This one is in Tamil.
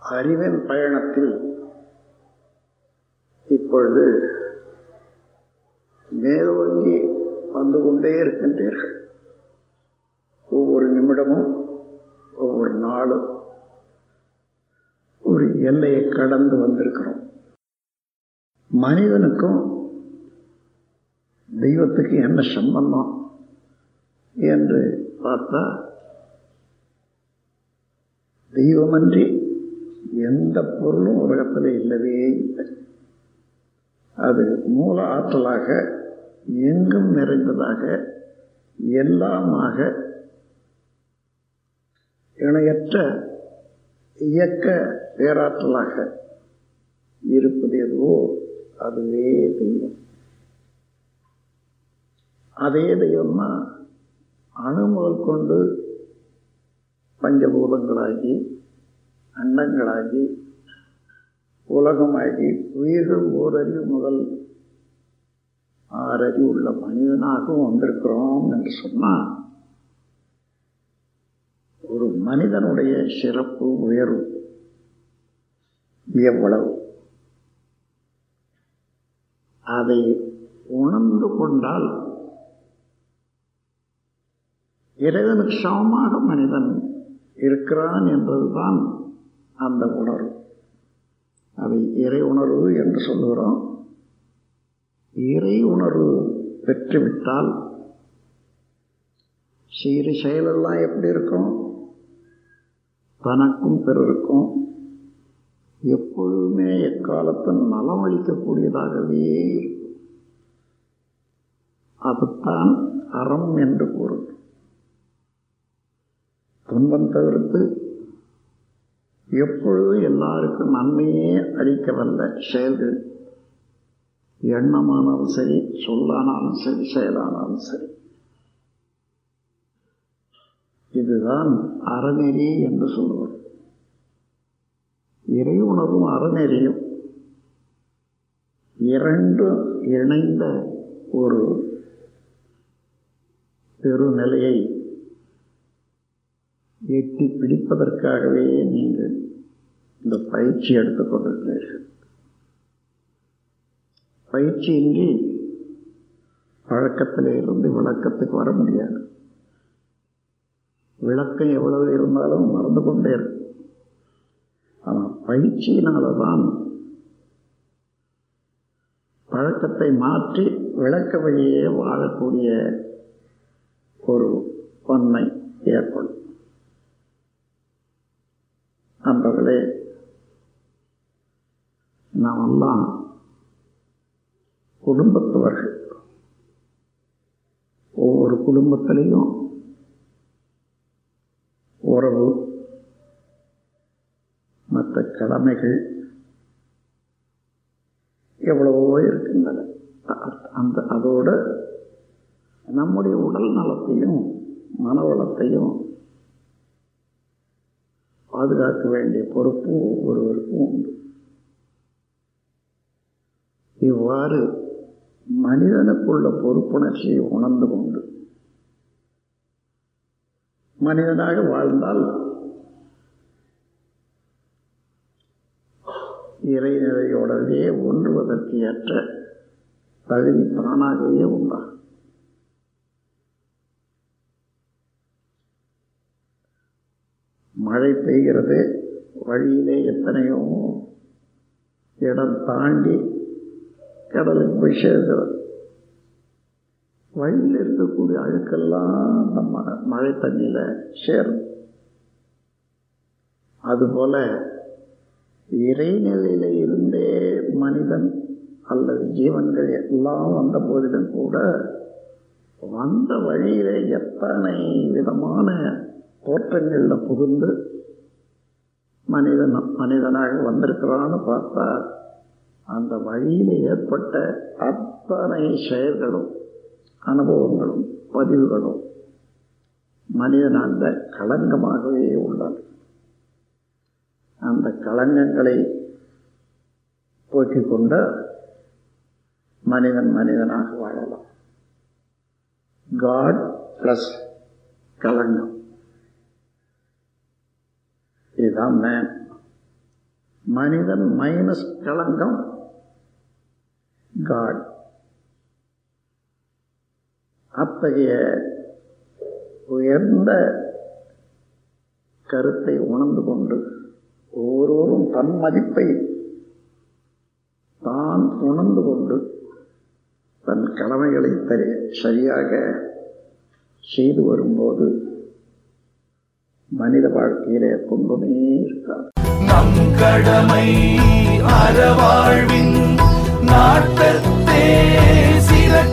அறிவின் பயணத்தில் இப்பொழுது மேலோங்கி வந்து கொண்டே இருக்கின்றீர்கள். ஒவ்வொரு நிமிடமும் ஒவ்வொரு நாளும் ஒரு எல்லையை கடந்து வந்திருக்கிறோம். மனிதனுக்கும் தெய்வத்துக்கு என்ன சம்பந்தம் என்று பார்த்தா தெய்வமன்றி எந்த பொருளும் உலகத்தில் இல்லவே இல்லை. அது மூல ஆற்றலாக எங்கும் நிறைந்ததாக எல்லாமாக இணையற்ற இயக்க பேராற்றலாக இருப்பது எதுவோ அதுவே தெய்வம். அதே தெய்வம்னா அணு முதல் கொண்டு பஞ்சபூதங்களாகி அண்டங்களாகி உலகமாகி உயிர்கள் ஓரறிவு முதல் ஆறறிவு உள்ள மனிதனாகவும் வந்திருக்கிறோம் என்று சொன்னால் ஒரு மனிதனுடைய சிறப்பு உயர்வு எவ்வளவு? அதை உணர்ந்து கொண்டால் இறைவனுக்கு சமமாக மனிதன் இருக்கிறான் என்பதுதான் அந்த உணர்வு. அதை இறை உணர்வு என்று சொல்லுகிறோம். இறை உணர்வு பெற்றுவிட்டால் சீரி செயலெல்லாம் எப்படி இருக்கும்? தனக்கும் பிறருக்கும் எப்பொழுதுமே எக்காலத்தில் நலம் அளிக்கக்கூடியதாகவே இருக்கும். அதுதான் அறம் என்று கூறும். துன்பம் தவிர்த்து எப்பொழுது எல்லாருக்கும் நன்மையே அளிக்க வல்ல செயல்கள் எண்ணமானாலும் சரி சொல்லானாலும் சரி செயலானாலும் சரி. இதுதான் அறநெறி என்று சொல்லுவார் இறை உணர்வும் அறநெறியும் இரண்டும் இணைந்த ஒரு பெருநிலையை எட்டி பிடிப்பதற்காகவே நீங்கள் இந்த பயிற்சி எடுத்துக்கொண்டிருக்கிறீர்கள் பயிற்சியின்றி பழக்கத்தில் இருந்து விளக்கத்துக்கு வர முடியாது. விளக்கம் எவ்வளவு இருந்தாலும் மறந்து கொண்டே இருக்கும். ஆனால் பயிற்சியினால தான் பழக்கத்தை மாற்றி விளக்க வழியே வாழக்கூடிய ஒரு பன்மை ஏற்படும். நண்பர்களே நாமெல்லாம் குடும்பத்தவர்கள். ஒவ்வொரு குடும்பத்திலையும் உறவு மற்ற கடமைகள் எவ்வளவோ இருக்கின்றன. அந்த அதோடு நம்முடைய உடல் நலத்தையும் மனவளத்தையும் பாதுகாக்க வேண்டிய பொறுப்பு ஒவ்வொருவருக்கும் உண்டு. இவ்வாறு மனிதனுக்குள்ள பொறுப்புணர்ச்சியை உணர்ந்து கொண்டு மனிதனாக வாழ்ந்தால் இறைநிலையோடவே ஒன்றுவதற்கு ஏற்ற தகுதி தானாகவே உண்டாகும். மழை பெய்கிறது வழியிலே எத்தனையோ இடம் தாண்டி கடலுக்கு போய் சேர்கிறது. வழியில் இருக்கக்கூடிய அழுக்கெல்லாம் அந்த மழை தண்ணியில் சேரும். அதுபோல இறைநிலையில் இருந்தே மனிதன் அல்லது ஜீவன்கள் எல்லாம் வந்த போதிலும் கூட வந்த வழியிலே எத்தனை விதமான தோற்றங்களில் புகுந்து மனிதன் மனிதனாக வந்திருக்கிறான்னு பார்த்தா அந்த வழியில் ஏற்பட்ட அத்தனை செயல்களும் அனுபவங்களும் பதிவுகளும் மனிதனாக களங்கமாகவே உள்ளன. அந்த களங்கங்களை போக்கிக்கொண்ட மனிதன் மனிதனாக வாழலாம். காட் பிளஸ் களங்கம். இதுதான் மேன் மனிதன் மைனஸ் களங்கம் காட் அத்தகைய உயர்ந்த கருத்தை உணர்ந்து கொண்டு ஒவ்வொருவரும் தன் மதிப்பை தான் உணர்ந்து கொண்டு தன் கடமைகளை தரி சரியாக செய்து வரும்போது மனித வாழ்க்கையிலே துன்பமே இருக்காது. நம் கடமை அறவாழ்வின் நாட்டத்தே சிறக்க